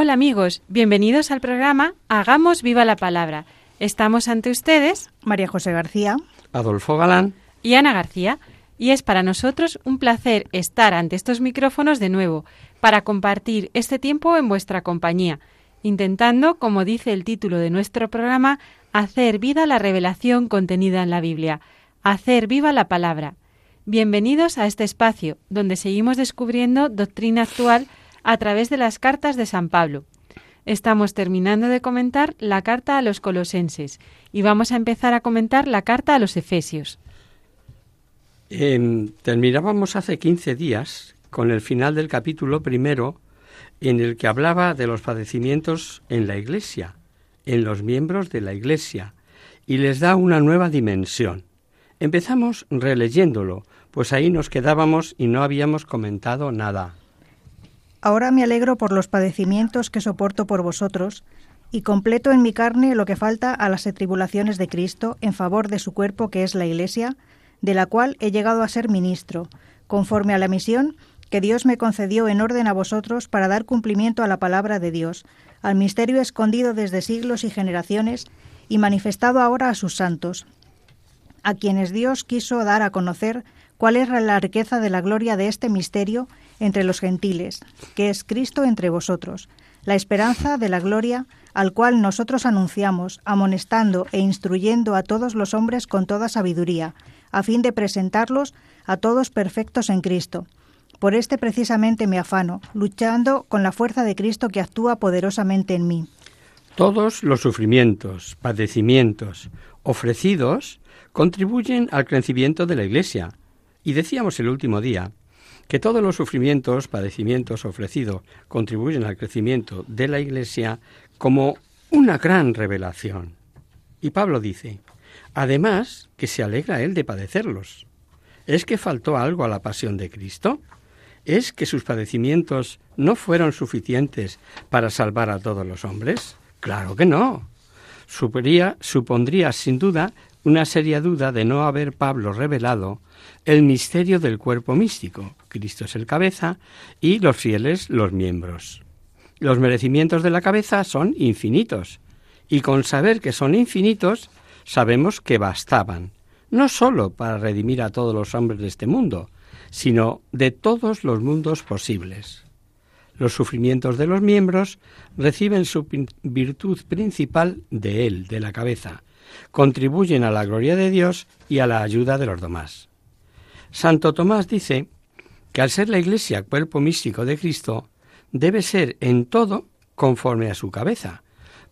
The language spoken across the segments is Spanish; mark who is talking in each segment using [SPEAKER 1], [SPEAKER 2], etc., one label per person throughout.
[SPEAKER 1] Hola amigos, bienvenidos al programa Hagamos viva la palabra. Estamos ante ustedes
[SPEAKER 2] María José García.
[SPEAKER 3] Adolfo Galán.
[SPEAKER 1] y Ana García y es para nosotros un placer estar ante estos micrófonos de nuevo para compartir este tiempo en vuestra compañía, intentando, como dice el título de nuestro programa, hacer vida la revelación contenida en la Biblia, hacer viva la palabra. Bienvenidos a este espacio donde seguimos descubriendo doctrina actual a través de las cartas de San Pablo. Estamos terminando de comentar la carta a los colosenses y vamos a empezar a comentar la carta a los efesios.
[SPEAKER 3] Em, terminábamos hace 15 días con el final del capítulo primero en el que hablaba de los padecimientos en la Iglesia, en los miembros de la Iglesia, y les da una nueva dimensión. Empezamos releyéndolo, pues ahí nos quedábamos y no habíamos comentado nada.
[SPEAKER 2] Ahora me alegro por los padecimientos que soporto por vosotros, y completo en mi carne lo que falta a las tribulaciones de Cristo en favor de su cuerpo que es la Iglesia, de la cual he llegado a ser ministro, conforme a la misión que Dios me concedió en orden a vosotros para dar cumplimiento a la palabra de Dios, al misterio escondido desde siglos y generaciones y manifestado ahora a sus santos, a quienes Dios quiso dar a conocer cuál es la riqueza de la gloria de este misterio entre los gentiles, que es Cristo entre vosotros, la esperanza de la gloria al cual nosotros anunciamos, amonestando e instruyendo a todos los hombres con toda sabiduría, a fin de presentarlos a todos perfectos en Cristo. Por este precisamente me afano, luchando con la fuerza de Cristo que actúa poderosamente en mí.
[SPEAKER 3] Todos los sufrimientos, padecimientos ofrecidos contribuyen al crecimiento de la Iglesia. Y decíamos el último día que todos los sufrimientos, padecimientos ofrecidos contribuyen al crecimiento de la Iglesia como una gran revelación. Y Pablo dice, además que se alegra él de padecerlos. ¿Es que faltó algo a la pasión de Cristo? ¿Es que sus padecimientos no fueron suficientes para salvar a todos los hombres? Claro que no. Supondría, supondría sin duda una seria duda de no haber Pablo revelado el misterio del cuerpo místico. Cristo es el cabeza y los fieles los miembros. Los merecimientos de la cabeza son infinitos, y con saber que son infinitos, sabemos que bastaban, no sólo para redimir a todos los hombres de este mundo, sino de todos los mundos posibles. Los sufrimientos de los miembros reciben su virtud principal de Él, de la cabeza, contribuyen a la gloria de Dios y a la ayuda de los demás. Santo Tomás dice que al ser la Iglesia cuerpo místico de Cristo, debe ser en todo conforme a su cabeza,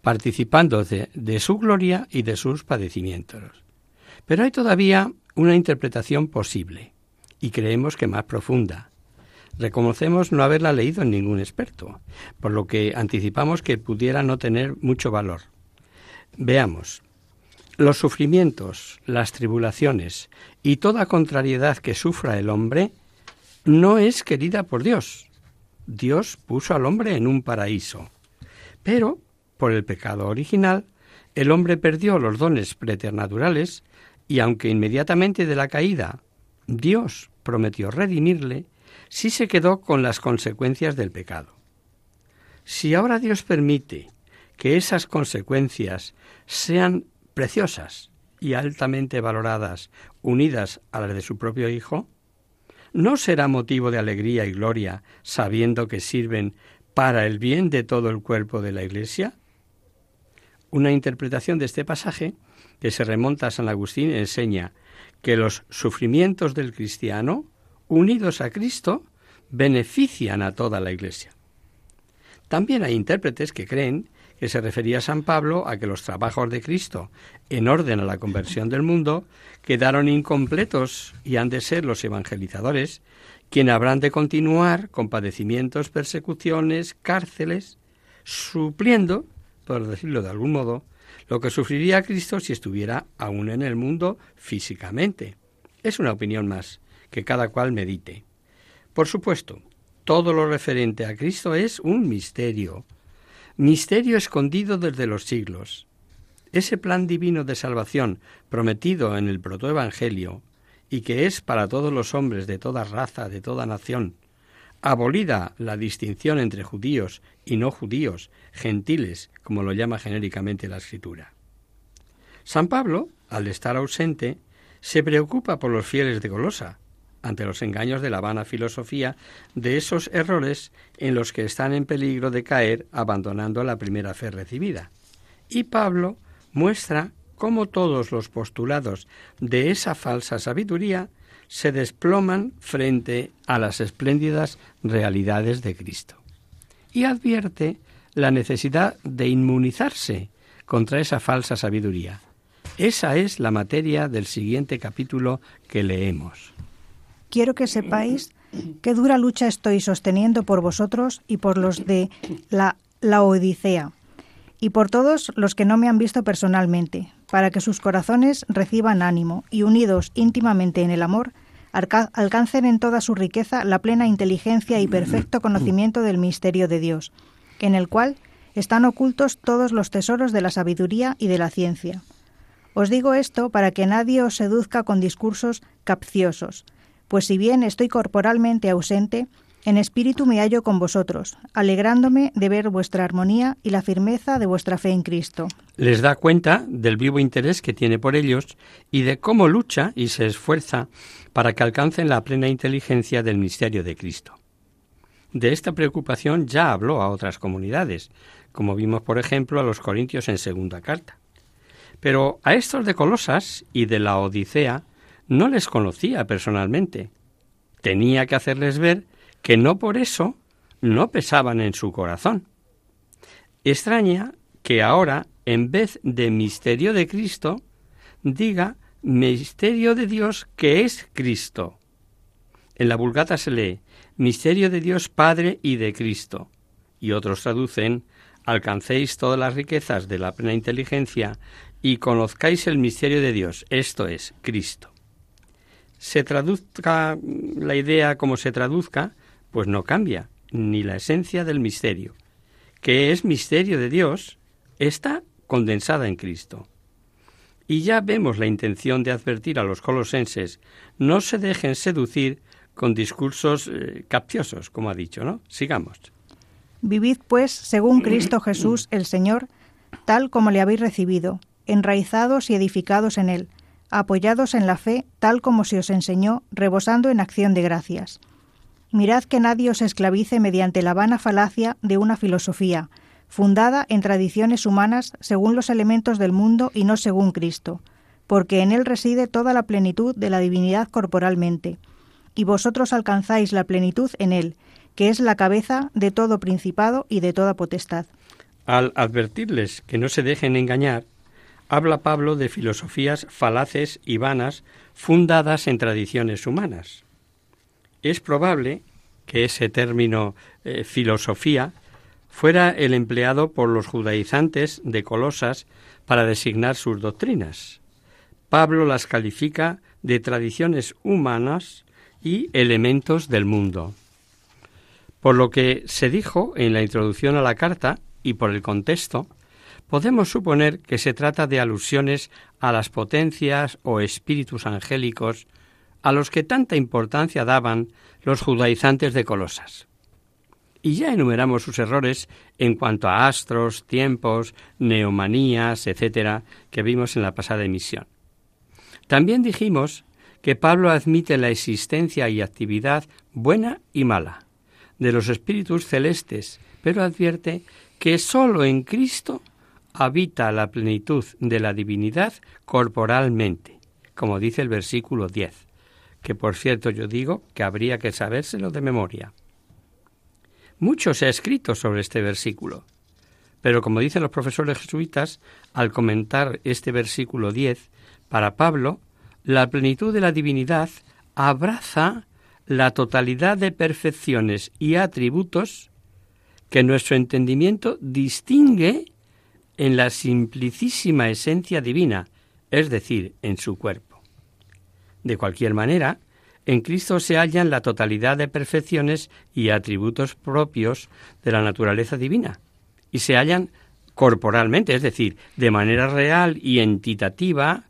[SPEAKER 3] participando de, de, su gloria y de sus padecimientos. Pero hay todavía una interpretación posible, y creemos que más profunda. Reconocemos no haberla leído en ningún experto, por lo que anticipamos que pudiera no tener mucho valor. Veamos. Los sufrimientos, las tribulaciones y toda contrariedad que sufra el hombre no es querida por Dios. Dios puso al hombre en un paraíso. Pero, por el pecado original, el hombre perdió los dones preternaturales y aunque inmediatamente de la caída Dios prometió redimirle, sí se quedó con las consecuencias del pecado. Si ahora Dios permite que esas consecuencias sean preciosas y altamente valoradas, unidas a las de su propio Hijo, ¿no será motivo de alegría y gloria sabiendo que sirven para el bien de todo el cuerpo de la Iglesia? Una interpretación de este pasaje, que se remonta a San Agustín, enseña que los sufrimientos del cristiano, unidos a Cristo, benefician a toda la Iglesia. También hay intérpretes que creen que se refería San Pablo a que los trabajos de Cristo en orden a la conversión del mundo quedaron incompletos y han de ser los evangelizadores quienes habrán de continuar con padecimientos, persecuciones, cárceles, supliendo, por decirlo de algún modo, lo que sufriría Cristo si estuviera aún en el mundo físicamente. Es una opinión más, que cada cual medite. Por supuesto, todo lo referente a Cristo es un misterio, misterio escondido desde los siglos. Ese plan divino de salvación prometido en el protoevangelio y que es para todos los hombres de toda raza, de toda nación, abolida la distinción entre judíos y no judíos, gentiles, como lo llama genéricamente la Escritura. San Pablo, al estar ausente, se preocupa por los fieles de Golosa, ante los engaños de la vana filosofía de esos errores en los que están en peligro de caer abandonando la primera fe recibida. Y Pablo muestra cómo todos los postulados de esa falsa sabiduría se desploman frente a las espléndidas realidades de Cristo. Y advierte la necesidad de inmunizarse contra esa falsa sabiduría. Esa es la materia del siguiente capítulo que leemos.
[SPEAKER 2] Quiero que sepáis qué dura lucha estoy sosteniendo por vosotros y por los de la, la y por todos los que no me han visto personalmente, para que sus corazones reciban ánimo y unidos íntimamente en el amor, alcancen en toda su riqueza la plena inteligencia y perfecto conocimiento del misterio de Dios, en el cual están ocultos todos los tesoros de la sabiduría y de la ciencia. Os digo esto para que nadie os seduzca con discursos capciosos, pues si bien estoy corporalmente ausente, en espíritu me hallo con vosotros, alegrándome de ver vuestra armonía y la firmeza de vuestra fe en Cristo.
[SPEAKER 3] Les da cuenta del vivo interés que tiene por ellos y de cómo lucha y se esfuerza para que alcancen la plena inteligencia del misterio de Cristo. De esta preocupación ya habló a otras comunidades, como vimos por ejemplo a los Corintios en segunda carta. Pero a estos de Colosas y de la Odisea no les conocía personalmente. Tenía que hacerles ver que no por eso no pesaban en su corazón. Extraña que ahora, en vez de misterio de Cristo, diga misterio de Dios que es Cristo. En la Vulgata se lee misterio de Dios Padre y de Cristo. Y otros traducen alcancéis todas las riquezas de la plena inteligencia y conozcáis el misterio de Dios, esto es, Cristo. Se traduzca la idea como se traduzca, pues no cambia ni la esencia del misterio, que es misterio de Dios, está condensada en Cristo. Y ya vemos la intención de advertir a los colosenses, no se dejen seducir con discursos eh, capciosos, como ha dicho, ¿no? Sigamos.
[SPEAKER 2] Vivid, pues, según Cristo Jesús el Señor, tal como le habéis recibido, enraizados y edificados en él, apoyados en la fe, tal como se os enseñó, rebosando en acción de gracias Mirad que nadie os esclavice mediante la vana falacia de una filosofía, fundada en tradiciones humanas según los elementos del mundo y no según Cristo, porque en él reside toda la plenitud de la divinidad corporalmente, y vosotros alcanzáis la plenitud en él, que es la cabeza de todo principado y de toda potestad.
[SPEAKER 3] Al advertirles que no se dejen engañar, habla Pablo de filosofías falaces y vanas fundadas en tradiciones humanas es probable que ese término eh, filosofía fuera el empleado por los judaizantes de Colosas para designar sus doctrinas. Pablo las califica de tradiciones humanas y elementos del mundo. Por lo que se dijo en la introducción a la carta y por el contexto, podemos suponer que se trata de alusiones a las potencias o espíritus angélicos a los que tanta importancia daban los judaizantes de Colosas. Y ya enumeramos sus errores en cuanto a astros, tiempos, neomanías, etcétera, que vimos en la pasada emisión. También dijimos que Pablo admite la existencia y actividad buena y mala, de los espíritus celestes, pero advierte que sólo en Cristo habita la plenitud de la divinidad corporalmente, como dice el versículo 10, que por cierto yo digo que habría que sabérselo de memoria. Mucho se ha escrito sobre este versículo, pero como dicen los profesores jesuitas, al comentar este versículo 10, para Pablo, la plenitud de la divinidad abraza la totalidad de perfecciones y atributos que nuestro entendimiento distingue en la simplicísima esencia divina, es decir, en su cuerpo. De cualquier manera, en Cristo se hallan la totalidad de perfecciones y atributos propios de la naturaleza divina, y se hallan corporalmente, es decir, de manera real y entitativa,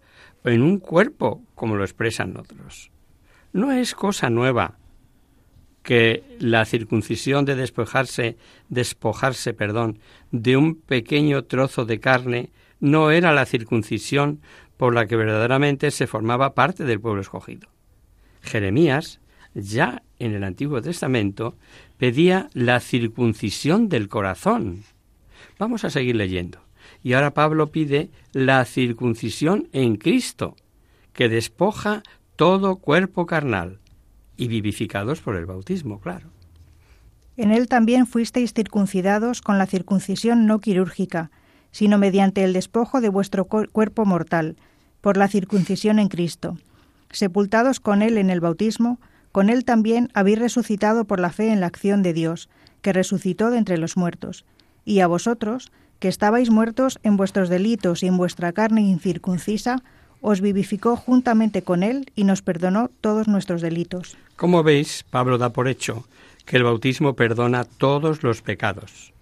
[SPEAKER 3] en un cuerpo, como lo expresan otros. No es cosa nueva que la circuncisión de despojarse, despojarse, perdón, de un pequeño trozo de carne no era la circuncisión por la que verdaderamente se formaba parte del pueblo escogido. Jeremías, ya en el Antiguo Testamento, pedía la circuncisión del corazón. Vamos a seguir leyendo. Y ahora Pablo pide la circuncisión en Cristo, que despoja todo cuerpo carnal, y vivificados por el bautismo, claro.
[SPEAKER 2] En él también fuisteis circuncidados con la circuncisión no quirúrgica, sino mediante el despojo de vuestro cuerpo mortal, por la circuncisión en Cristo. Sepultados con él en el bautismo, con él también habéis resucitado por la fe en la acción de Dios, que resucitó de entre los muertos. Y a vosotros, que estabais muertos en vuestros delitos y en vuestra carne incircuncisa, os vivificó juntamente con él y nos perdonó todos nuestros delitos.
[SPEAKER 3] Como veis, Pablo da por hecho que el bautismo perdona todos los pecados.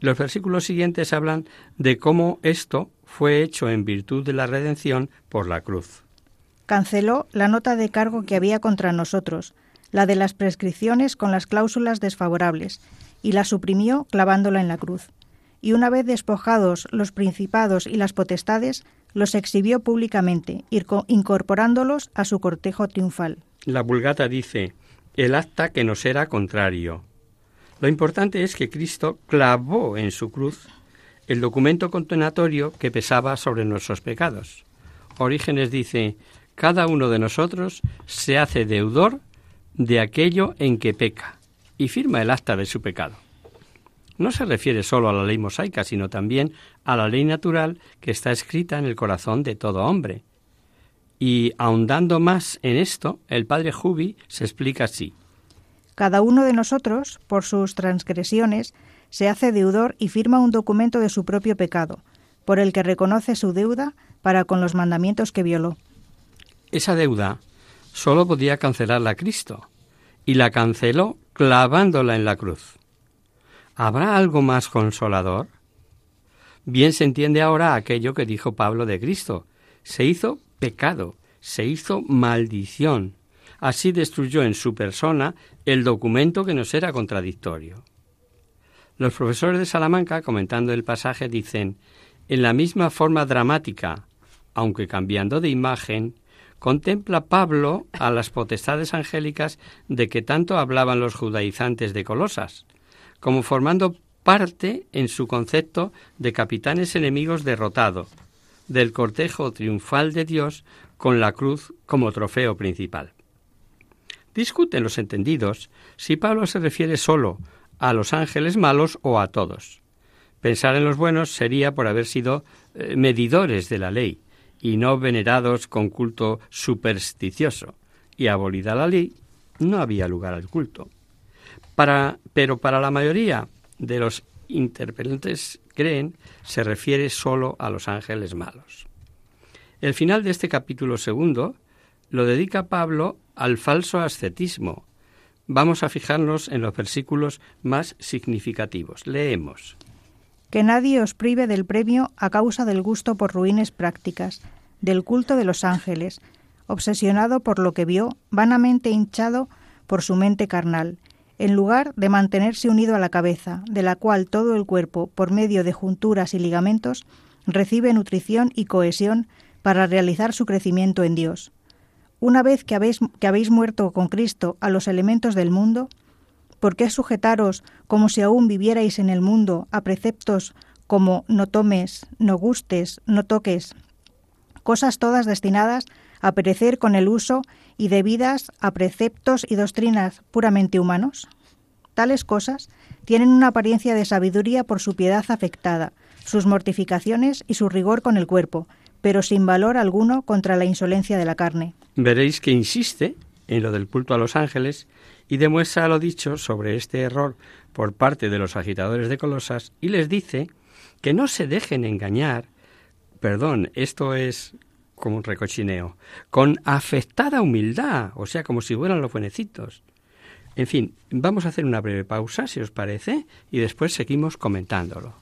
[SPEAKER 3] Los versículos siguientes hablan de cómo esto fue hecho en virtud de la redención por la cruz.
[SPEAKER 2] Canceló la nota de cargo que había contra nosotros, la de las prescripciones con las cláusulas desfavorables, y la suprimió clavándola en la cruz. Y una vez despojados los principados y las potestades, los exhibió públicamente, incorporándolos a su cortejo triunfal.
[SPEAKER 3] La Vulgata dice, el acta que nos era contrario. Lo importante es que Cristo clavó en su cruz el documento condenatorio que pesaba sobre nuestros pecados. Orígenes dice, cada uno de nosotros se hace deudor de aquello en que peca y firma el acta de su pecado no se refiere solo a la ley mosaica, sino también a la ley natural que está escrita en el corazón de todo hombre. Y ahondando más en esto, el padre Jubi se explica así.
[SPEAKER 2] Cada uno de nosotros, por sus transgresiones, se hace deudor y firma un documento de su propio pecado, por el que reconoce su deuda para con los mandamientos que violó.
[SPEAKER 3] Esa deuda solo podía cancelarla Cristo, y la canceló clavándola en la cruz. ¿Habrá algo más consolador? Bien se entiende ahora aquello que dijo Pablo de Cristo. Se hizo pecado, se hizo maldición. Así destruyó en su persona el documento que nos era contradictorio. Los profesores de Salamanca, comentando el pasaje, dicen, en la misma forma dramática, aunque cambiando de imagen, contempla Pablo a las potestades angélicas de que tanto hablaban los judaizantes de Colosas, como formando parte en su concepto de capitanes enemigos derrotados, del cortejo triunfal de Dios con la cruz como trofeo principal. Discuten los entendidos si Pablo se refiere solo a los ángeles malos o a todos. Pensar en los buenos sería por haber sido eh, medidores de la ley y no venerados con culto supersticioso, y abolida la ley, no había lugar al culto pero para la mayoría de los interpelantes creen se refiere solo a los ángeles malos. El final de este capítulo segundo lo dedica Pablo al falso ascetismo. Vamos a fijarnos en los versículos más significativos. Leemos.
[SPEAKER 2] Que nadie os prive del premio a causa del gusto por ruines prácticas, del culto de los ángeles, obsesionado por lo que vio, vanamente hinchado por su mente carnal, en lugar de mantenerse unido a la cabeza, de la cual todo el cuerpo, por medio de junturas y ligamentos, recibe nutrición y cohesión para realizar su crecimiento en Dios. Una vez que habéis, que habéis muerto con Cristo a los elementos del mundo, ¿Por qué sujetaros como si aún vivierais en el mundo a preceptos como no tomes, no gustes, no toques? Cosas todas destinadas a perecer con el uso y debidas a preceptos y doctrinas puramente humanos. Tales cosas tienen una apariencia de sabiduría por su piedad afectada, sus mortificaciones y su rigor con el cuerpo, pero sin valor alguno contra la insolencia de la carne.
[SPEAKER 3] Veréis que insiste en lo del culto a los ángeles y demuestra lo dicho sobre este error por parte de los agitadores de Colosas y les dice que no se dejen engañar, perdón, esto es como un recochineo, con afectada humildad, o sea, como si fueran los buenecitos. En fin, vamos a hacer una breve pausa, si os parece, y después seguimos comentándolo.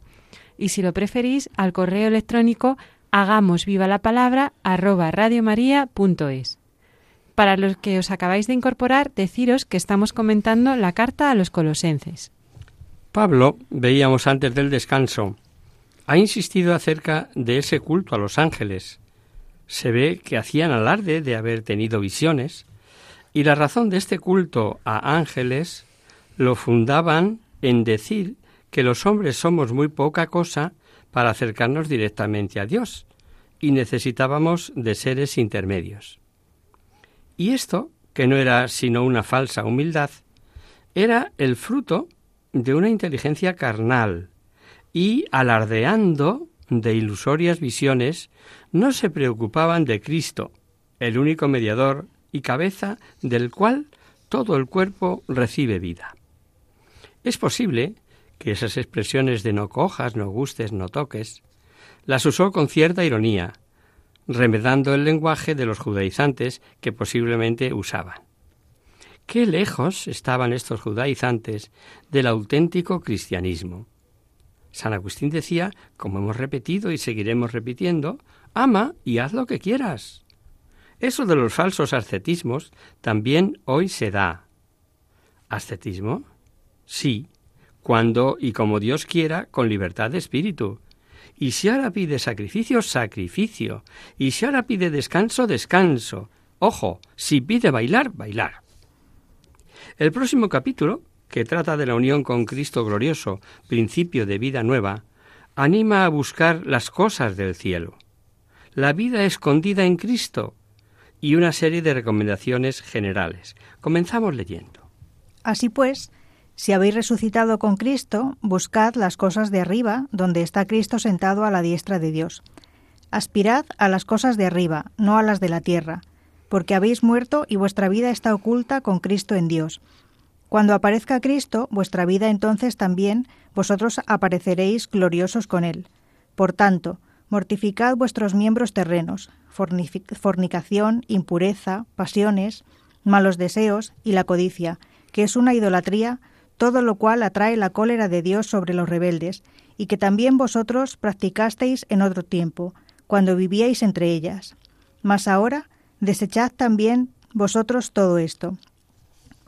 [SPEAKER 1] y si lo preferís al correo electrónico hagamos viva la palabra arroba radiomaria.es. Para los que os acabáis de incorporar, deciros que estamos comentando la carta a los colosenses.
[SPEAKER 3] Pablo, veíamos antes del descanso, ha insistido acerca de ese culto a los ángeles. Se ve que hacían alarde de haber tenido visiones, y la razón de este culto a ángeles lo fundaban en decir que los hombres somos muy poca cosa para acercarnos directamente a Dios, y necesitábamos de seres intermedios. Y esto, que no era sino una falsa humildad, era el fruto de una inteligencia carnal, y, alardeando de ilusorias visiones, no se preocupaban de Cristo, el único mediador y cabeza del cual todo el cuerpo recibe vida. Es posible que esas expresiones de no cojas, no gustes, no toques, las usó con cierta ironía, remedando el lenguaje de los judaizantes que posiblemente usaban. Qué lejos estaban estos judaizantes del auténtico cristianismo. San Agustín decía, como hemos repetido y seguiremos repitiendo, ama y haz lo que quieras. Eso de los falsos ascetismos también hoy se da. ¿Ascetismo? Sí, cuando y como Dios quiera, con libertad de espíritu. Y si ahora pide sacrificio, sacrificio. Y si ahora pide descanso, descanso. Ojo, si pide bailar, bailar. El próximo capítulo, que trata de la unión con Cristo glorioso, principio de vida nueva, anima a buscar las cosas del cielo. La vida escondida en Cristo y una serie de recomendaciones generales. Comenzamos leyendo.
[SPEAKER 2] Así pues, si habéis resucitado con Cristo, buscad las cosas de arriba, donde está Cristo sentado a la diestra de Dios. Aspirad a las cosas de arriba, no a las de la tierra, porque habéis muerto y vuestra vida está oculta con Cristo en Dios. Cuando aparezca Cristo, vuestra vida entonces también vosotros apareceréis gloriosos con Él. Por tanto, mortificad vuestros miembros terrenos, fornicación, impureza, pasiones, malos deseos y la codicia, que es una idolatría, todo lo cual atrae la cólera de Dios sobre los rebeldes, y que también vosotros practicasteis en otro tiempo, cuando vivíais entre ellas. Mas ahora desechad también vosotros todo esto.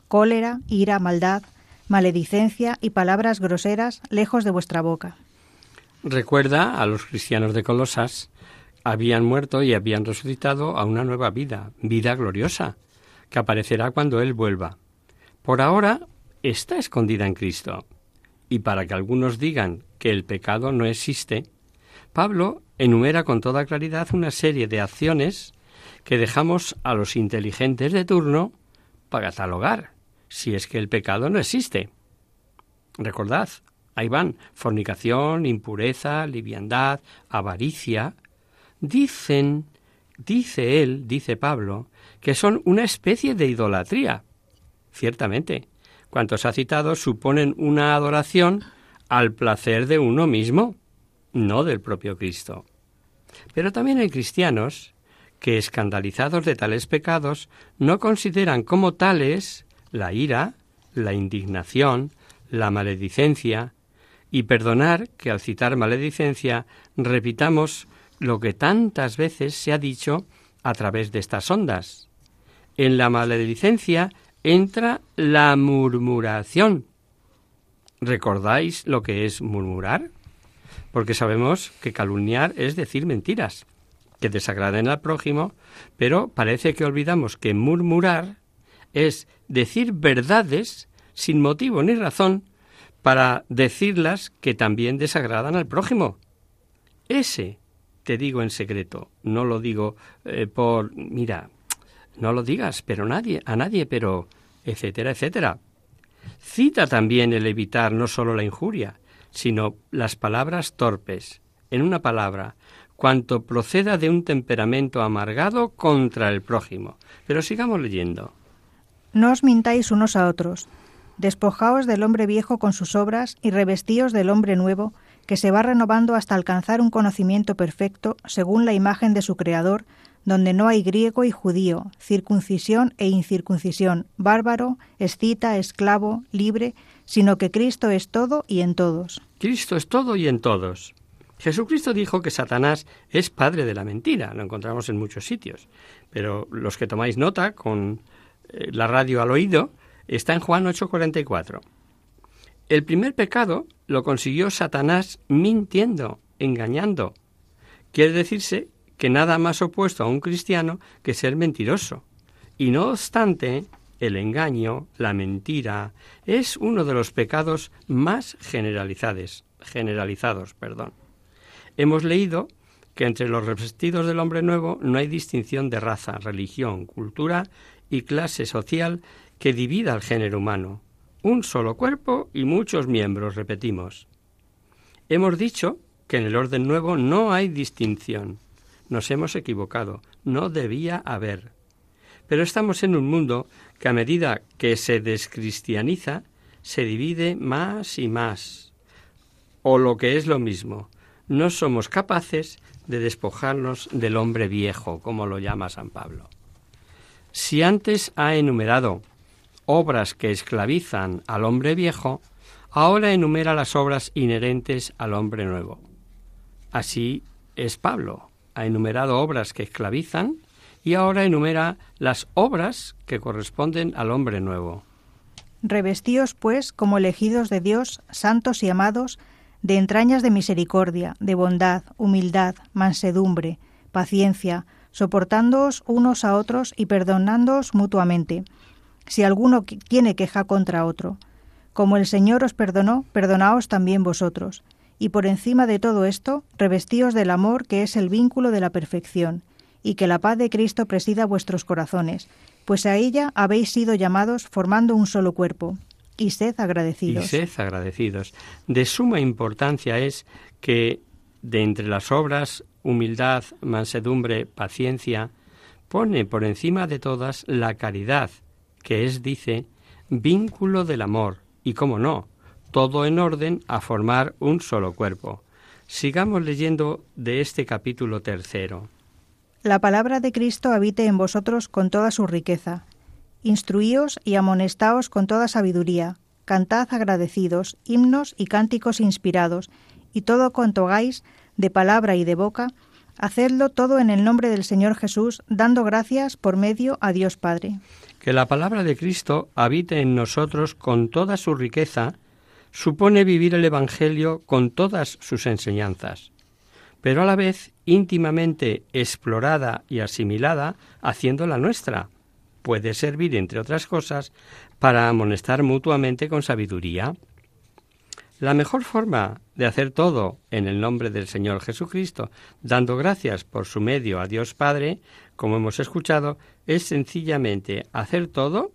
[SPEAKER 2] Cólera, ira, maldad, maledicencia y palabras groseras lejos de vuestra boca.
[SPEAKER 3] Recuerda a los cristianos de Colosas, habían muerto y habían resucitado a una nueva vida, vida gloriosa, que aparecerá cuando Él vuelva. Por ahora está escondida en Cristo. Y para que algunos digan que el pecado no existe, Pablo enumera con toda claridad una serie de acciones que dejamos a los inteligentes de turno para catalogar si es que el pecado no existe. Recordad, ahí van fornicación, impureza, liviandad, avaricia. Dicen, dice él, dice Pablo, que son una especie de idolatría. Ciertamente, cuantos ha citado suponen una adoración al placer de uno mismo, no del propio Cristo. Pero también hay cristianos que, escandalizados de tales pecados, no consideran como tales la ira, la indignación, la maledicencia, y perdonar que al citar maledicencia repitamos lo que tantas veces se ha dicho a través de estas ondas. En la maledicencia entra la murmuración. ¿Recordáis lo que es murmurar? Porque sabemos que calumniar es decir mentiras, que desagraden al prójimo, pero parece que olvidamos que murmurar es decir verdades sin motivo ni razón para decirlas que también desagradan al prójimo. Ese te digo en secreto, no lo digo eh, por, mira, no lo digas, pero nadie, a nadie, pero, etcétera, etcétera. Cita también el evitar no sólo la injuria, sino las palabras torpes. En una palabra, cuanto proceda de un temperamento amargado contra el prójimo. Pero sigamos leyendo.
[SPEAKER 2] No os mintáis unos a otros. Despojaos del hombre viejo con sus obras y revestíos del hombre nuevo, que se va renovando hasta alcanzar un conocimiento perfecto según la imagen de su Creador, donde no hay griego y judío, circuncisión e incircuncisión, bárbaro, escita, esclavo, libre, sino que Cristo es todo y en todos.
[SPEAKER 3] Cristo es todo y en todos. Jesucristo dijo que Satanás es padre de la mentira, lo encontramos en muchos sitios, pero los que tomáis nota con eh, la radio al oído está en Juan 8:44. El primer pecado lo consiguió Satanás mintiendo, engañando. Quiere decirse que nada más opuesto a un cristiano que ser mentiroso. Y no obstante, el engaño, la mentira, es uno de los pecados más generalizados, generalizados, perdón. Hemos leído que entre los revestidos del hombre nuevo no hay distinción de raza, religión, cultura y clase social que divida al género humano. Un solo cuerpo y muchos miembros, repetimos. Hemos dicho que en el orden nuevo no hay distinción. Nos hemos equivocado, no debía haber. Pero estamos en un mundo que a medida que se descristianiza, se divide más y más. O lo que es lo mismo, no somos capaces de despojarnos del hombre viejo, como lo llama San Pablo. Si antes ha enumerado obras que esclavizan al hombre viejo, ahora enumera las obras inherentes al hombre nuevo. Así es Pablo. Ha enumerado obras que esclavizan y ahora enumera las obras que corresponden al hombre nuevo.
[SPEAKER 2] Revestíos, pues, como elegidos de Dios, santos y amados, de entrañas de misericordia, de bondad, humildad, mansedumbre, paciencia, soportándoos unos a otros y perdonándoos mutuamente, si alguno tiene queja contra otro. Como el Señor os perdonó, perdonaos también vosotros. Y por encima de todo esto, revestíos del amor que es el vínculo de la perfección, y que la paz de Cristo presida vuestros corazones, pues a ella habéis sido llamados formando un solo cuerpo, y sed agradecidos.
[SPEAKER 3] Y sed agradecidos. De suma importancia es que de entre las obras, humildad, mansedumbre, paciencia, pone por encima de todas la caridad, que es, dice, vínculo del amor, y cómo no, todo en orden a formar un solo cuerpo. Sigamos leyendo de este capítulo tercero.
[SPEAKER 2] La palabra de Cristo habite en vosotros con toda su riqueza, Instruíos y amonestaos con toda sabiduría, cantad agradecidos, himnos y cánticos inspirados, y todo cuanto hagáis, de palabra y de boca, hacedlo todo en el nombre del Señor Jesús, dando gracias por medio a Dios Padre.
[SPEAKER 3] Que la palabra de Cristo habite en nosotros con toda su riqueza, supone vivir el Evangelio con todas sus enseñanzas, pero a la vez íntimamente explorada y asimilada haciendo la nuestra, puede servir, entre otras cosas, para amonestar mutuamente con sabiduría. La mejor forma de hacer todo en el nombre del Señor Jesucristo, dando gracias por su medio a Dios Padre, como hemos escuchado, es sencillamente hacer todo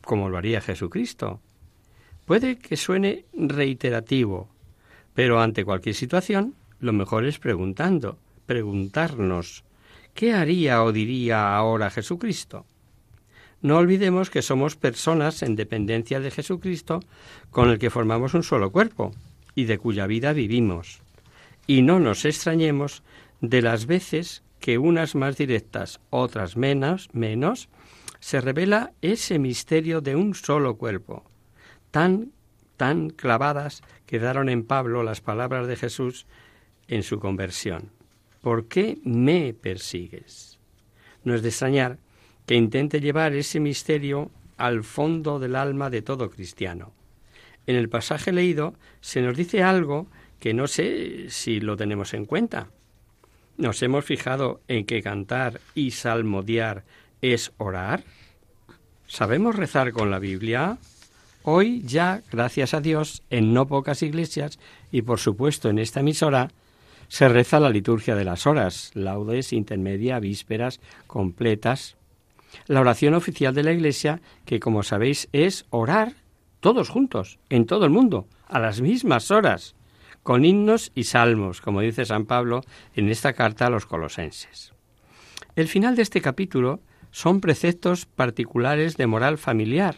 [SPEAKER 3] como lo haría Jesucristo. Puede que suene reiterativo, pero ante cualquier situación, lo mejor es preguntando, preguntarnos, ¿qué haría o diría ahora Jesucristo? No olvidemos que somos personas en dependencia de Jesucristo con el que formamos un solo cuerpo y de cuya vida vivimos. Y no nos extrañemos de las veces que unas más directas, otras menos, menos, se revela ese misterio de un solo cuerpo. Tan, tan clavadas quedaron en Pablo las palabras de Jesús en su conversión. ¿Por qué me persigues? No es de extrañar que intente llevar ese misterio al fondo del alma de todo cristiano. En el pasaje leído se nos dice algo que no sé si lo tenemos en cuenta. ¿Nos hemos fijado en que cantar y salmodiar es orar? ¿Sabemos rezar con la Biblia? Hoy ya, gracias a Dios, en no pocas iglesias y por supuesto en esta emisora, se reza la liturgia de las horas, laudes, intermedia, vísperas, completas, la oración oficial de la Iglesia, que como sabéis es orar todos juntos, en todo el mundo, a las mismas horas, con himnos y salmos, como dice San Pablo en esta carta a los colosenses. El final de este capítulo son preceptos particulares de moral familiar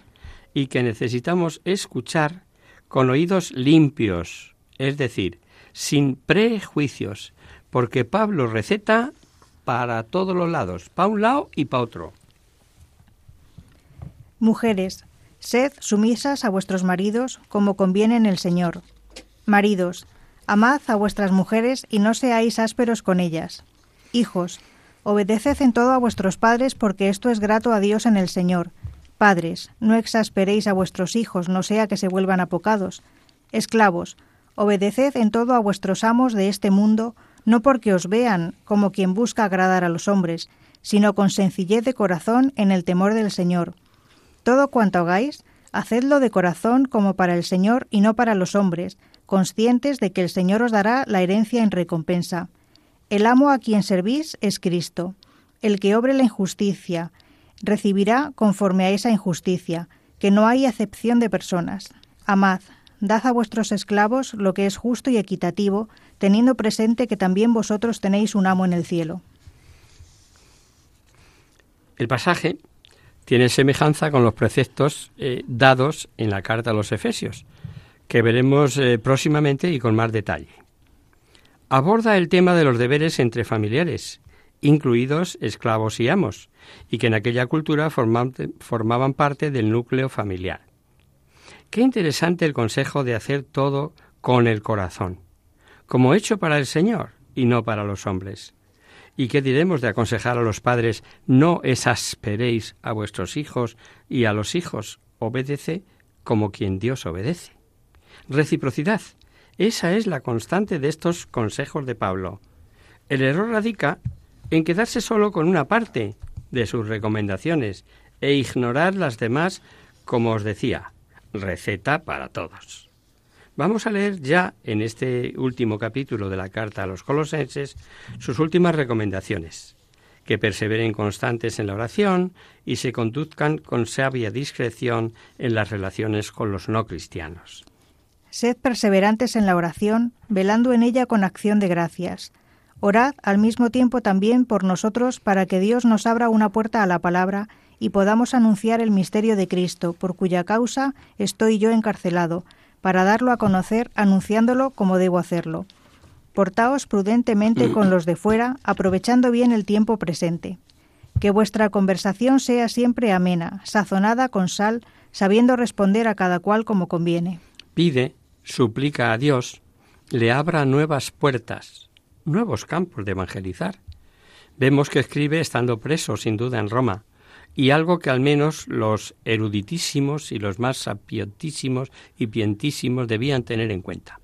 [SPEAKER 3] y que necesitamos escuchar con oídos limpios, es decir, sin prejuicios, porque Pablo receta para todos los lados, para un lado y para otro.
[SPEAKER 2] Mujeres, sed sumisas a vuestros maridos como conviene en el Señor. Maridos, Amad a vuestras mujeres y no seáis ásperos con ellas. Hijos, obedeced en todo a vuestros padres porque esto es grato a Dios en el Señor. Padres, no exasperéis a vuestros hijos, no sea que se vuelvan apocados. Esclavos, obedeced en todo a vuestros amos de este mundo, no porque os vean como quien busca agradar a los hombres, sino con sencillez de corazón en el temor del Señor. Todo cuanto hagáis, hacedlo de corazón como para el Señor y no para los hombres, conscientes de que el Señor os dará la herencia en recompensa. El amo a quien servís es Cristo. El que obre la injusticia recibirá conforme a esa injusticia, que no hay acepción de personas. Amad, dad a vuestros esclavos lo que es justo y equitativo, teniendo presente que también vosotros tenéis un amo en el cielo.
[SPEAKER 3] El pasaje tiene semejanza con los preceptos eh, dados en la carta a los Efesios, que veremos eh, próximamente y con más detalle. Aborda el tema de los deberes entre familiares, incluidos esclavos y amos, y que en aquella cultura formaban parte del núcleo familiar. Qué interesante el consejo de hacer todo con el corazón, como hecho para el Señor y no para los hombres. ¿Y qué diremos de aconsejar a los padres no exasperéis a vuestros hijos y a los hijos obedece como quien Dios obedece? Reciprocidad. Esa es la constante de estos consejos de Pablo. El error radica en quedarse solo con una parte de sus recomendaciones e ignorar las demás, como os decía, receta para todos. Vamos a leer ya en este último capítulo de la carta a los colosenses sus últimas recomendaciones, que perseveren constantes en la oración y se conduzcan con sabia discreción en las relaciones con los no cristianos.
[SPEAKER 2] Sed perseverantes en la oración, velando en ella con acción de gracias. Orad al mismo tiempo también por nosotros para que Dios nos abra una puerta a la palabra y podamos anunciar el misterio de Cristo, por cuya causa estoy yo encarcelado, para darlo a conocer anunciándolo como debo hacerlo. Portaos prudentemente con los de fuera, aprovechando bien el tiempo presente. Que vuestra conversación sea siempre amena, sazonada con sal, sabiendo responder a cada cual como conviene.
[SPEAKER 3] Pide, suplica a Dios, le abra nuevas puertas, nuevos campos de evangelizar. Vemos que escribe estando preso, sin duda, en Roma, y algo que al menos los eruditísimos y los más sapientísimos y pientísimos debían tener en cuenta.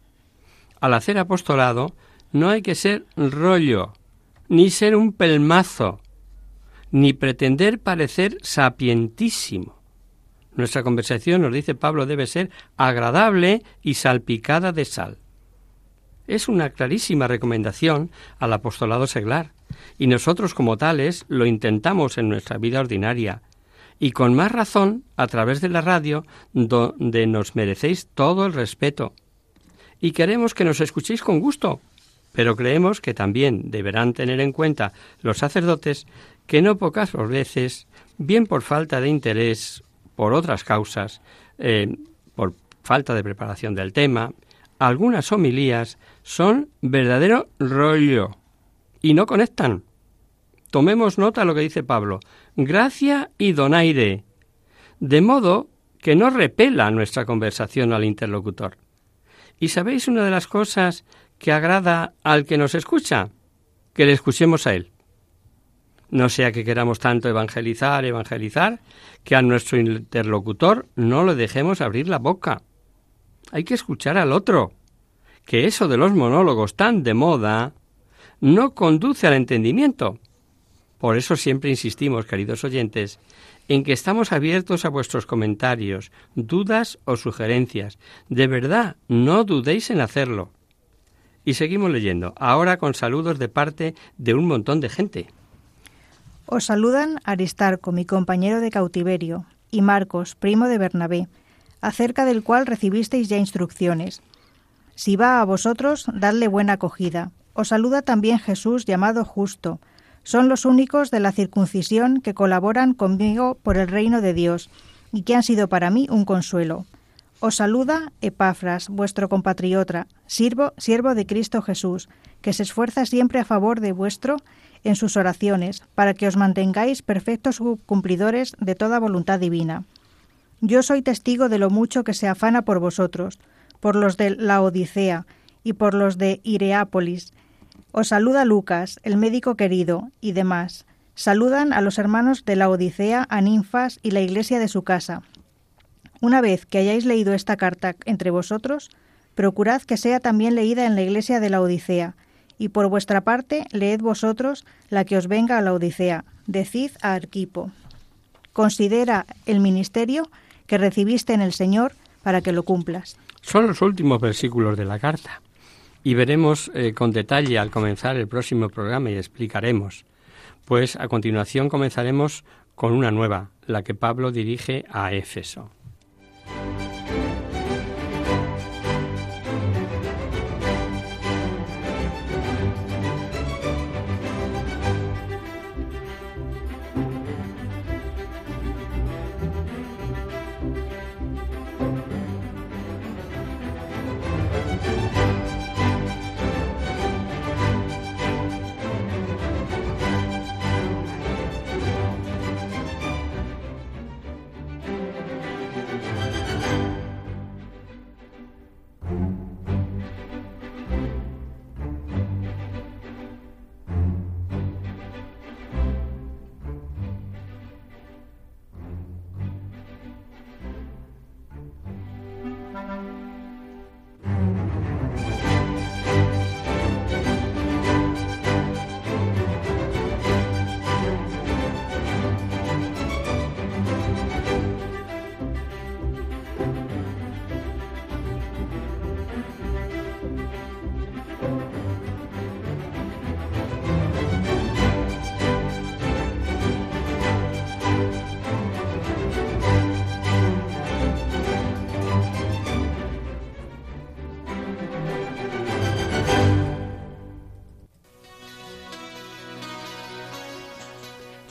[SPEAKER 3] Al hacer apostolado no hay que ser rollo, ni ser un pelmazo, ni pretender parecer sapientísimo. Nuestra conversación, nos dice Pablo, debe ser agradable y salpicada de sal. Es una clarísima recomendación al apostolado seglar, y nosotros como tales lo intentamos en nuestra vida ordinaria, y con más razón a través de la radio, donde nos merecéis todo el respeto. Y queremos que nos escuchéis con gusto, pero creemos que también deberán tener en cuenta los sacerdotes que no pocas veces, bien por falta de interés, por otras causas, eh, por falta de preparación del tema, algunas homilías son verdadero rollo y no conectan. Tomemos nota de lo que dice Pablo. Gracia y donaire. De modo que no repela nuestra conversación al interlocutor. ¿Y sabéis una de las cosas que agrada al que nos escucha? Que le escuchemos a él. No sea que queramos tanto evangelizar, evangelizar, que a nuestro interlocutor no le dejemos abrir la boca. Hay que escuchar al otro. Que eso de los monólogos tan de moda no conduce al entendimiento. Por eso siempre insistimos, queridos oyentes, en que estamos abiertos a vuestros comentarios, dudas o sugerencias. De verdad, no dudéis en hacerlo. Y seguimos leyendo, ahora con saludos de parte de un montón de gente.
[SPEAKER 2] Os saludan Aristarco, mi compañero de cautiverio, y Marcos, primo de Bernabé, acerca del cual recibisteis ya instrucciones. Si va a vosotros, dadle buena acogida, os saluda también Jesús llamado justo. Son los únicos de la circuncisión que colaboran conmigo por el reino de Dios y que han sido para mí un consuelo. Os saluda Epafras, vuestro compatriota, siervo, siervo de Cristo Jesús, que se esfuerza siempre a favor de vuestro en sus oraciones, para que os mantengáis perfectos cumplidores de toda voluntad divina. Yo soy testigo de lo mucho que se afana por vosotros, por los de la Odisea, y por los de Ireápolis. Os saluda Lucas, el médico querido, y demás. Saludan a los hermanos de la Odisea, a Ninfas y la iglesia de su casa. Una vez que hayáis leído esta carta entre vosotros, procurad que sea también leída en la iglesia de la Odisea, y por vuestra parte leed vosotros la que os venga a la Odisea. Decid a Arquipo. Considera el ministerio que recibiste en el Señor para que lo cumplas.
[SPEAKER 3] Son los últimos versículos de la carta y veremos eh, con detalle al comenzar el próximo programa y explicaremos. Pues a continuación comenzaremos con una nueva, la que Pablo dirige a Éfeso.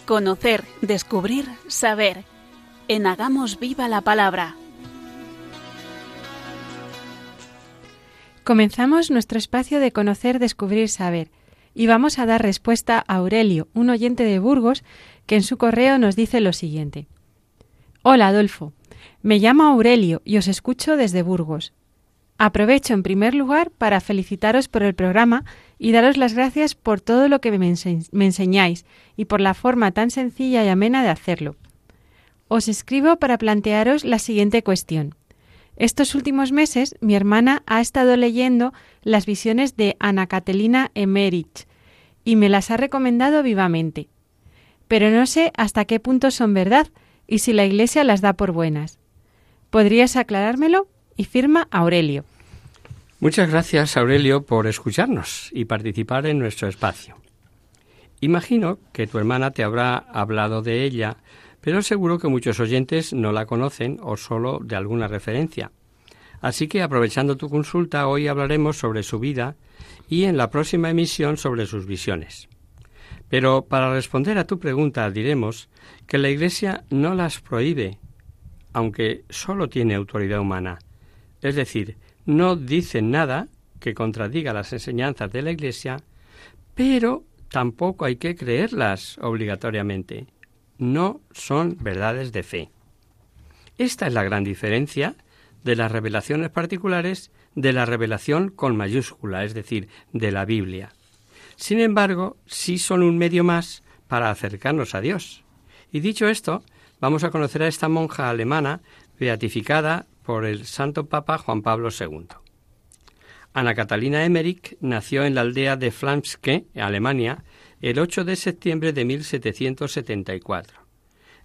[SPEAKER 4] Conocer, descubrir, saber. En Hagamos Viva la Palabra.
[SPEAKER 1] Comenzamos nuestro espacio de conocer, descubrir, saber. Y vamos a dar respuesta a Aurelio, un oyente de Burgos, que en su correo nos dice lo siguiente. Hola, Adolfo. Me llamo Aurelio y os escucho desde Burgos. Aprovecho en primer lugar para felicitaros por el programa y daros las gracias por todo lo que me, enseñáis y por la forma tan sencilla y amena de hacerlo. Os escribo para plantearos la siguiente cuestión. Estos últimos meses mi hermana ha estado leyendo las visiones de Ana Catalina Emerich y me las ha recomendado vivamente. Pero no sé hasta qué punto son verdad y si la Iglesia las da por buenas. ¿Podrías aclarármelo? y firma Aurelio.
[SPEAKER 3] Muchas gracias, Aurelio, por escucharnos y participar en nuestro espacio. Imagino que tu hermana te habrá hablado de ella, pero seguro que muchos oyentes no la conocen o solo de alguna referencia. Así que, aprovechando tu consulta, hoy hablaremos sobre su vida y en la próxima emisión sobre sus visiones. Pero para responder a tu pregunta diremos que la Iglesia no las prohíbe, aunque solo tiene autoridad humana es decir, no dicen nada que contradiga las enseñanzas de la Iglesia, pero tampoco hay que creerlas obligatoriamente. No son verdades de fe. Esta es la gran diferencia de las revelaciones particulares de la revelación con mayúscula, es decir, de la Biblia. Sin embargo, sí son un medio más para acercarnos a Dios. Y dicho esto, vamos a conocer a esta monja alemana beatificada por el Santo Papa Juan Pablo II. Ana Catalina Emmerich nació en la aldea de Flamske, Alemania, el 8 de septiembre de 1774,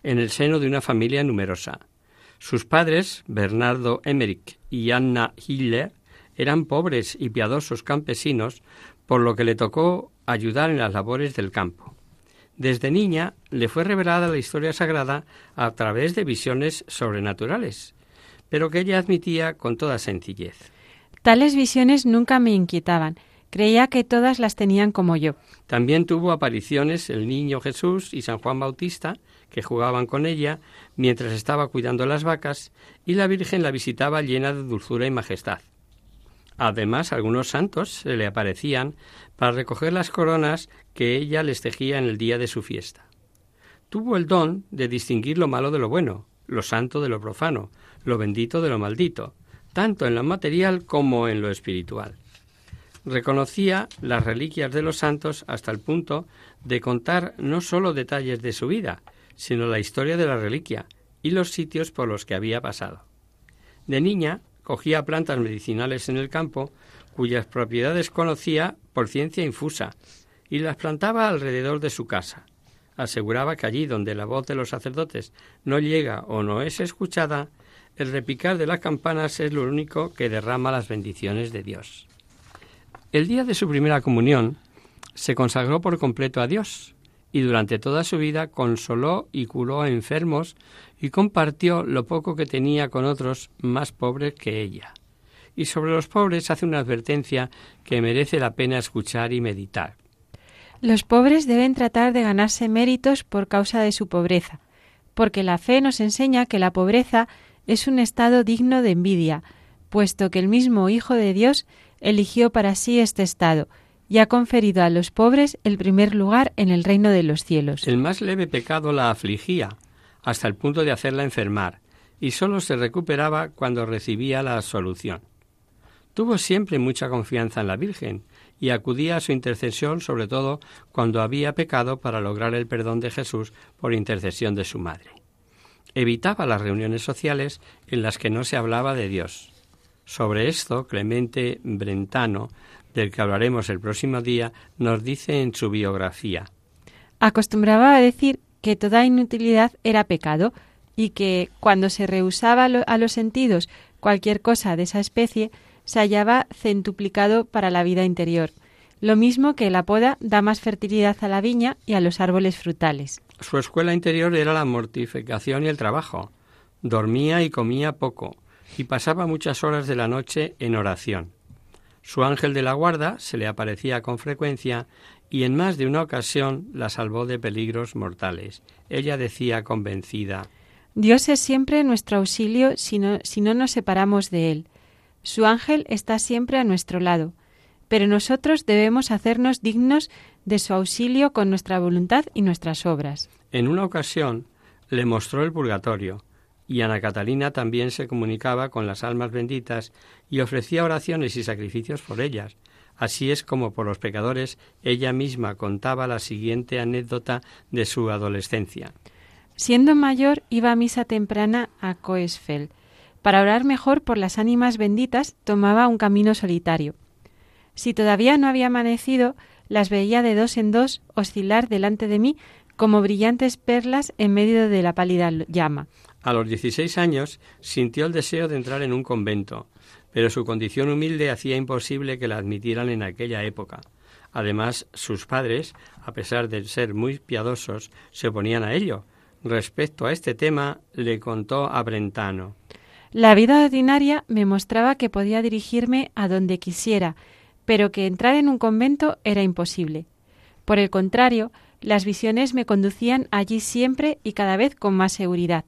[SPEAKER 3] en el seno de una familia numerosa. Sus padres, Bernardo Emmerich y Anna Hiller, eran pobres y piadosos campesinos, por lo que le tocó ayudar en las labores del campo. Desde niña le fue revelada la historia sagrada a través de visiones sobrenaturales, pero que ella admitía con toda sencillez.
[SPEAKER 1] Tales visiones nunca me inquietaban. Creía que todas las tenían como yo.
[SPEAKER 3] También tuvo apariciones el niño Jesús y San Juan Bautista, que jugaban con ella mientras estaba cuidando las vacas, y la Virgen la visitaba llena de dulzura y majestad. Además, algunos santos se le aparecían para recoger las coronas que ella les tejía en el día de su fiesta. Tuvo el don de distinguir lo malo de lo bueno, lo santo de lo profano, lo bendito de lo maldito, tanto en lo material como en lo espiritual. Reconocía las reliquias de los santos hasta el punto de contar no sólo detalles de su vida, sino la historia de la reliquia y los sitios por los que había pasado. De niña cogía plantas medicinales en el campo cuyas propiedades conocía por ciencia infusa y las plantaba alrededor de su casa. Aseguraba que allí donde la voz de los sacerdotes no llega o no es escuchada, el repicar de las campanas es lo único que derrama las bendiciones de Dios. El día de su primera comunión se consagró por completo a Dios y durante toda su vida consoló y curó a enfermos y compartió lo poco que tenía con otros más pobres que ella. Y sobre los pobres hace una advertencia que merece la pena escuchar y meditar.
[SPEAKER 1] Los pobres deben tratar de ganarse méritos por causa de su pobreza, porque la fe nos enseña que la pobreza es un estado digno de envidia, puesto que el mismo Hijo de Dios eligió para sí este estado y ha conferido a los pobres el primer lugar en el reino de los cielos.
[SPEAKER 3] El más leve pecado la afligía, hasta el punto de hacerla enfermar, y sólo se recuperaba cuando recibía la absolución. Tuvo siempre mucha confianza en la Virgen y acudía a su intercesión sobre todo cuando había pecado para lograr el perdón de Jesús por intercesión de su madre. Evitaba las reuniones sociales en las que no se hablaba de Dios. Sobre esto, Clemente Brentano, del que hablaremos el próximo día, nos dice en su biografía.
[SPEAKER 1] Acostumbraba a decir que toda inutilidad era pecado y que cuando se rehusaba a los sentidos cualquier cosa de esa especie, se hallaba centuplicado para la vida interior, lo mismo que la poda da más fertilidad a la viña y a los árboles frutales.
[SPEAKER 3] Su escuela interior era la mortificación y el trabajo. Dormía y comía poco, y pasaba muchas horas de la noche en oración. Su ángel de la guarda se le aparecía con frecuencia y en más de una ocasión la salvó de peligros mortales. Ella decía convencida
[SPEAKER 1] Dios es siempre nuestro auxilio si no, si no nos separamos de Él. Su ángel está siempre a nuestro lado, pero nosotros debemos hacernos dignos de su auxilio con nuestra voluntad y nuestras obras.
[SPEAKER 3] En una ocasión le mostró el purgatorio, y Ana Catalina también se comunicaba con las almas benditas y ofrecía oraciones y sacrificios por ellas. Así es como por los pecadores ella misma contaba la siguiente anécdota de su adolescencia.
[SPEAKER 1] Siendo mayor iba a misa temprana a Coesfeld. Para orar mejor por las ánimas benditas tomaba un camino solitario. Si todavía no había amanecido, las veía de dos en dos oscilar delante de mí como brillantes perlas en medio de la pálida llama.
[SPEAKER 3] A los 16 años sintió el deseo de entrar en un convento, pero su condición humilde hacía imposible que la admitieran en aquella época. Además, sus padres, a pesar de ser muy piadosos, se oponían a ello. Respecto a este tema, le contó a Brentano.
[SPEAKER 1] La vida ordinaria me mostraba que podía dirigirme a donde quisiera, pero que entrar en un convento era imposible. Por el contrario, las visiones me conducían allí siempre y cada vez con más seguridad.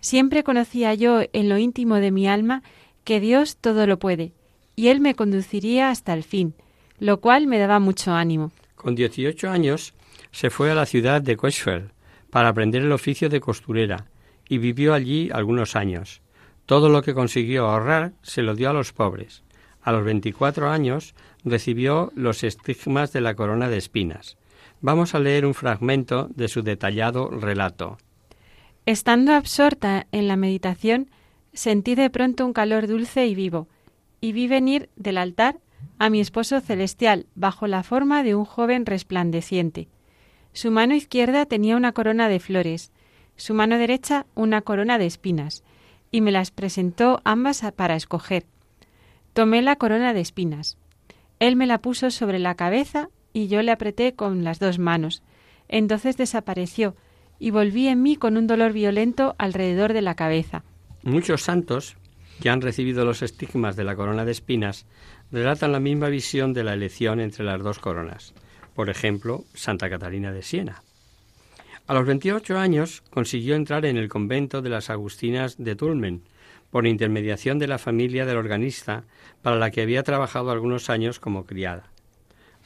[SPEAKER 1] Siempre conocía yo en lo íntimo de mi alma que Dios todo lo puede, y Él me conduciría hasta el fin, lo cual me daba mucho ánimo.
[SPEAKER 3] Con 18 años se fue a la ciudad de Coesfeld para aprender el oficio de costurera y vivió allí algunos años. Todo lo que consiguió ahorrar se lo dio a los pobres. A los 24 años recibió los estigmas de la corona de espinas. Vamos a leer un fragmento de su detallado relato.
[SPEAKER 1] Estando absorta en la meditación, sentí de pronto un calor dulce y vivo, y vi venir del altar a mi esposo celestial bajo la forma de un joven resplandeciente. Su mano izquierda tenía una corona de flores, su mano derecha una corona de espinas, y me las presentó ambas para escoger. Tomé la corona de espinas. Él me la puso sobre la cabeza y yo le apreté con las dos manos. Entonces desapareció y volví en mí con un dolor violento alrededor de la cabeza.
[SPEAKER 3] Muchos santos que han recibido los estigmas de la corona de espinas relatan la misma visión de la elección entre las dos coronas. Por ejemplo, Santa Catalina de Siena. A los 28 años consiguió entrar en el convento de las Agustinas de Tulmen, por intermediación de la familia del organista, para la que había trabajado algunos años como criada.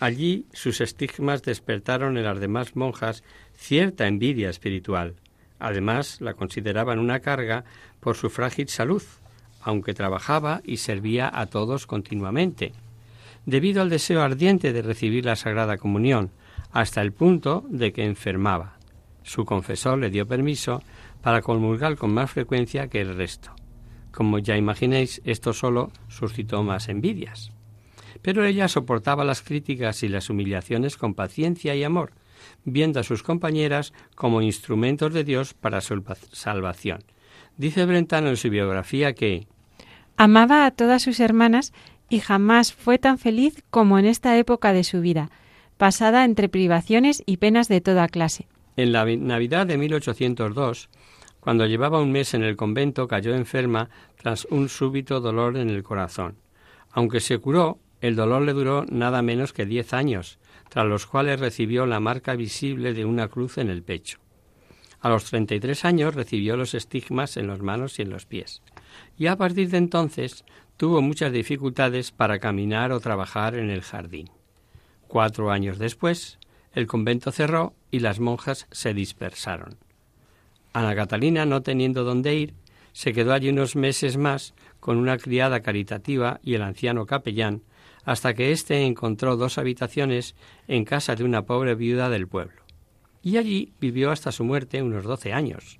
[SPEAKER 3] Allí sus estigmas despertaron en las demás monjas cierta envidia espiritual. Además, la consideraban una carga por su frágil salud, aunque trabajaba y servía a todos continuamente. debido al deseo ardiente de recibir la Sagrada Comunión, hasta el punto de que enfermaba. Su confesor le dio permiso para comulgar con más frecuencia que el resto. Como ya imaginéis, esto solo suscitó más envidias. Pero ella soportaba las críticas y las humillaciones con paciencia y amor, viendo a sus compañeras como instrumentos de Dios para su salvación. Dice Brentano en su biografía que
[SPEAKER 1] amaba a todas sus hermanas y jamás fue tan feliz como en esta época de su vida, pasada entre privaciones y penas de toda clase.
[SPEAKER 3] En la Navidad de 1802, cuando llevaba un mes en el convento, cayó enferma tras un súbito dolor en el corazón. Aunque se curó, el dolor le duró nada menos que diez años, tras los cuales recibió la marca visible de una cruz en el pecho. A los treinta y tres años recibió los estigmas en las manos y en los pies, y a partir de entonces tuvo muchas dificultades para caminar o trabajar en el jardín. Cuatro años después, el convento cerró y las monjas se dispersaron. Ana Catalina, no teniendo dónde ir, se quedó allí unos meses más con una criada caritativa y el anciano capellán, hasta que éste encontró dos habitaciones en casa de una pobre viuda del pueblo. Y allí vivió hasta su muerte unos doce años.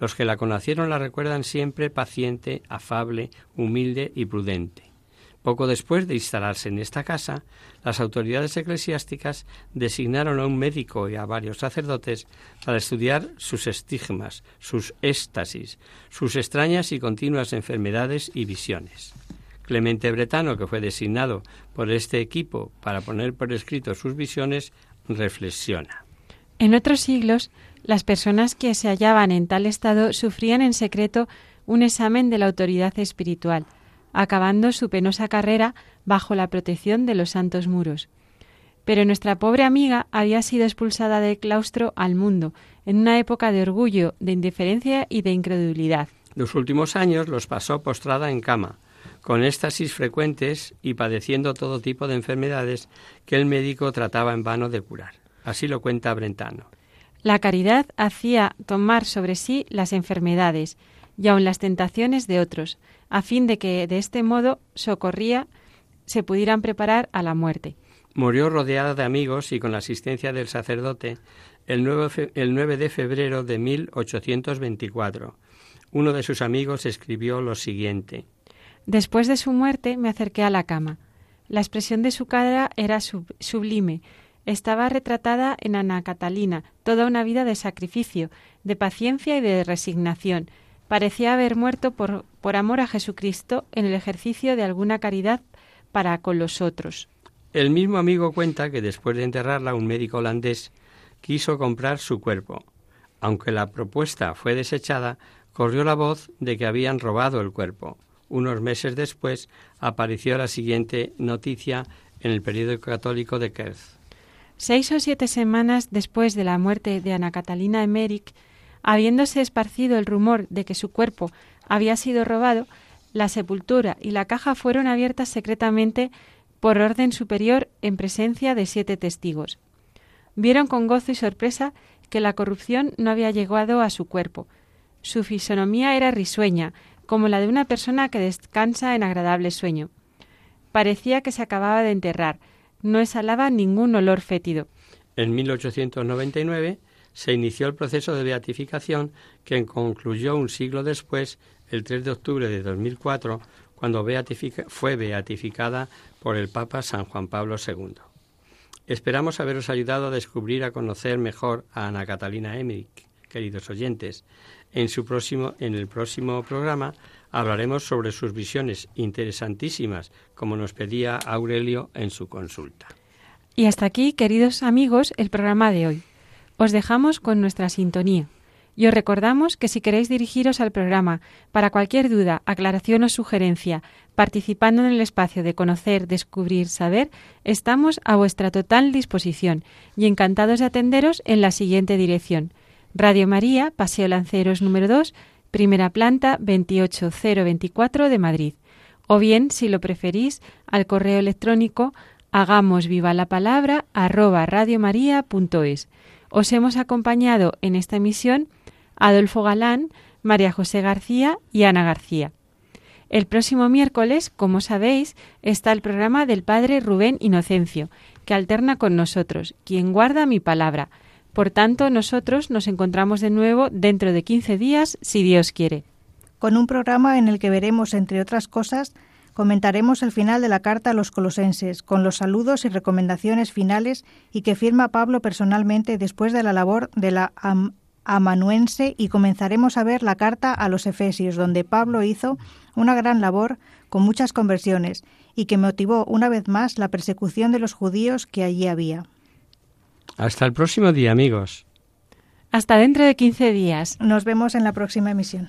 [SPEAKER 3] Los que la conocieron la recuerdan siempre paciente, afable, humilde y prudente. Poco después de instalarse en esta casa, las autoridades eclesiásticas designaron a un médico y a varios sacerdotes para estudiar sus estigmas, sus éxtasis, sus extrañas y continuas enfermedades y visiones. Clemente Bretano, que fue designado por este equipo para poner por escrito sus visiones, reflexiona.
[SPEAKER 1] En otros siglos, las personas que se hallaban en tal estado sufrían en secreto un examen de la autoridad espiritual acabando su penosa carrera bajo la protección de los santos muros. Pero nuestra pobre amiga había sido expulsada del claustro al mundo, en una época de orgullo, de indiferencia y de incredulidad.
[SPEAKER 3] Los últimos años los pasó postrada en cama, con éxtasis frecuentes y padeciendo todo tipo de enfermedades que el médico trataba en vano de curar. Así lo cuenta Brentano.
[SPEAKER 1] La caridad hacía tomar sobre sí las enfermedades y aun las tentaciones de otros, a fin de que de este modo socorría se pudieran preparar a la muerte.
[SPEAKER 3] Murió rodeada de amigos y con la asistencia del sacerdote el 9, el 9 de febrero de 1824. Uno de sus amigos escribió lo siguiente.
[SPEAKER 1] Después de su muerte me acerqué a la cama. La expresión de su cara era sublime. Estaba retratada en Ana Catalina, toda una vida de sacrificio, de paciencia y de resignación, parecía haber muerto por, por amor a Jesucristo en el ejercicio de alguna caridad para con los otros.
[SPEAKER 3] El mismo amigo cuenta que después de enterrarla un médico holandés quiso comprar su cuerpo. Aunque la propuesta fue desechada, corrió la voz de que habían robado el cuerpo. Unos meses después apareció la siguiente noticia en el periódico católico de Kerz.
[SPEAKER 1] Seis o siete semanas después de la muerte de Ana Catalina Emmerich, Habiéndose esparcido el rumor de que su cuerpo había sido robado, la sepultura y la caja fueron abiertas secretamente por orden superior en presencia de siete testigos. Vieron con gozo y sorpresa que la corrupción no había llegado a su cuerpo. Su fisonomía era risueña, como la de una persona que descansa en agradable sueño. Parecía que se acababa de enterrar, no exhalaba ningún olor fétido.
[SPEAKER 3] En 1899 se inició el proceso de beatificación que concluyó un siglo después, el 3 de octubre de 2004, cuando fue beatificada por el Papa San Juan Pablo II. Esperamos haberos ayudado a descubrir, a conocer mejor a Ana Catalina Emmerich, queridos oyentes. En, su próximo, en el próximo programa hablaremos sobre sus visiones interesantísimas, como nos pedía Aurelio en su consulta.
[SPEAKER 1] Y hasta aquí, queridos amigos, el programa de hoy. Os dejamos con nuestra sintonía y os recordamos que si queréis dirigiros al programa para cualquier duda, aclaración o sugerencia, participando en el espacio de conocer, descubrir, saber, estamos a vuestra total disposición y encantados de atenderos en la siguiente dirección. Radio María, Paseo Lanceros número 2, primera planta 28024 de Madrid. O bien, si lo preferís, al correo electrónico hagamos viva la palabra arroba radiomaria.es os hemos acompañado en esta emisión Adolfo Galán, María José García y Ana García. El próximo miércoles, como sabéis, está el programa del Padre Rubén Inocencio, que alterna con nosotros, quien guarda mi palabra. Por tanto, nosotros nos encontramos de nuevo dentro de 15 días, si Dios quiere.
[SPEAKER 2] Con un programa en el que veremos, entre otras cosas, comentaremos el final de la carta a los colosenses, con los saludos y recomendaciones finales y que firma Pablo personalmente después de la labor de la amanuense y comenzaremos a ver la carta a los Efesios, donde Pablo hizo una gran labor con muchas conversiones y que motivó una vez más la persecución de los judíos que allí había.
[SPEAKER 3] Hasta el próximo día, amigos.
[SPEAKER 1] Hasta dentro de 15 días.
[SPEAKER 2] Nos vemos en la próxima emisión.